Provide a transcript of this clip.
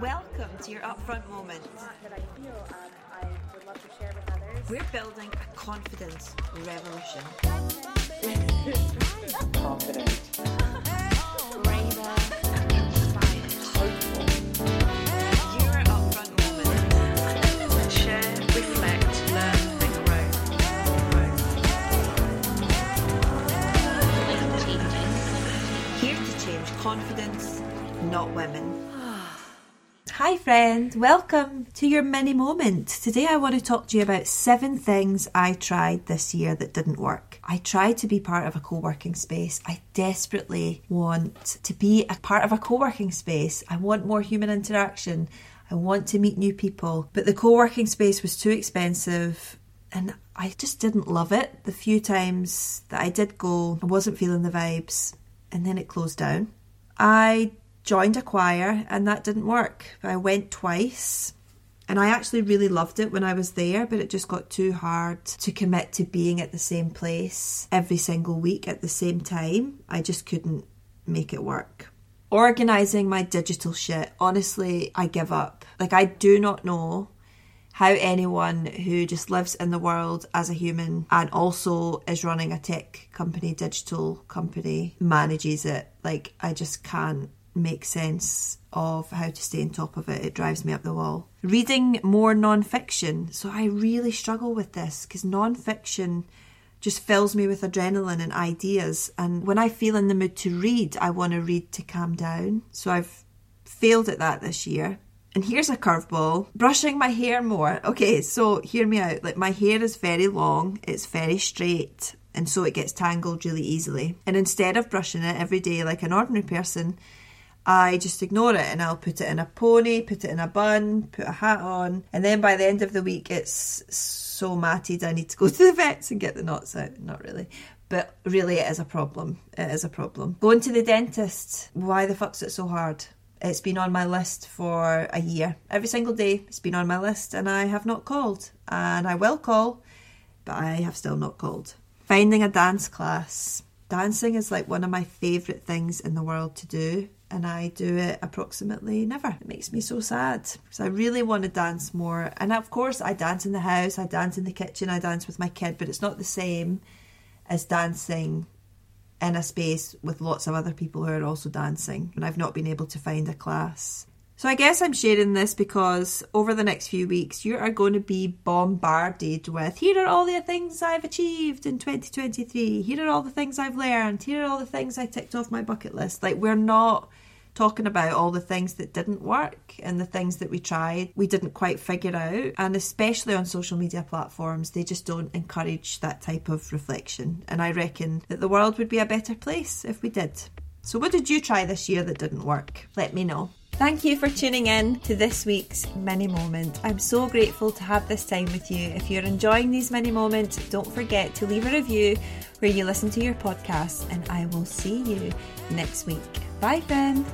Welcome to your upfront moment. that I feel um, I would love to share with others. We're building a confidence revolution. confident, braver, inspired. Your upfront moment. Share, reflect, learn, grow. Here to change confidence, not women. Hi, friend. Welcome to your mini moment. Today, I want to talk to you about seven things I tried this year that didn't work. I tried to be part of a co working space. I desperately want to be a part of a co working space. I want more human interaction. I want to meet new people. But the co working space was too expensive and I just didn't love it. The few times that I did go, I wasn't feeling the vibes, and then it closed down. I joined a choir, and that didn't work. I went twice, and I actually really loved it when I was there, but it just got too hard to commit to being at the same place every single week at the same time. I just couldn't make it work. Organising my digital shit, honestly, I give up. Like, I do not know how anyone who just lives in the world as a human and also is running a tech company, digital company, manages it. Like, I just can't make sense of how to stay on top of it. It drives me up the wall. Reading more non fiction. So, I really struggle with this because non fiction just fills me with adrenaline and ideas. And when I feel in the mood to read, I want to read to calm down. So, I've failed at that this year. And here's a curveball brushing my hair more. Okay, so hear me out. Like, my hair is very long, it's very straight, and so it gets tangled really easily. And instead of brushing it every day like an ordinary person, I just ignore it and I'll put it in a pony, put it in a bun, put a hat on, and then by the end of the week, it's so matted I need to go to the vets and get the knots out. Not really. But really, it is a problem. It is a problem. Going to the dentist, why the fuck's it so hard? It's been on my list for a year. Every single day, it's been on my list, and I have not called. And I will call, but I have still not called. Finding a dance class. Dancing is like one of my favourite things in the world to do, and I do it approximately never. It makes me so sad because I really want to dance more. And of course, I dance in the house, I dance in the kitchen, I dance with my kid, but it's not the same as dancing in a space with lots of other people who are also dancing, and I've not been able to find a class. So I guess I'm sharing this because over the next few weeks you are going to be bombarded with here are all the things I've achieved in 2023. Here are all the things I've learned. Here are all the things I ticked off my bucket list. Like we're not talking about all the things that didn't work and the things that we tried we didn't quite figure out and especially on social media platforms they just don't encourage that type of reflection and i reckon that the world would be a better place if we did so what did you try this year that didn't work let me know Thank you for tuning in to this week's mini moment. I'm so grateful to have this time with you. If you're enjoying these mini moments, don't forget to leave a review where you listen to your podcast, and I will see you next week. Bye, friend.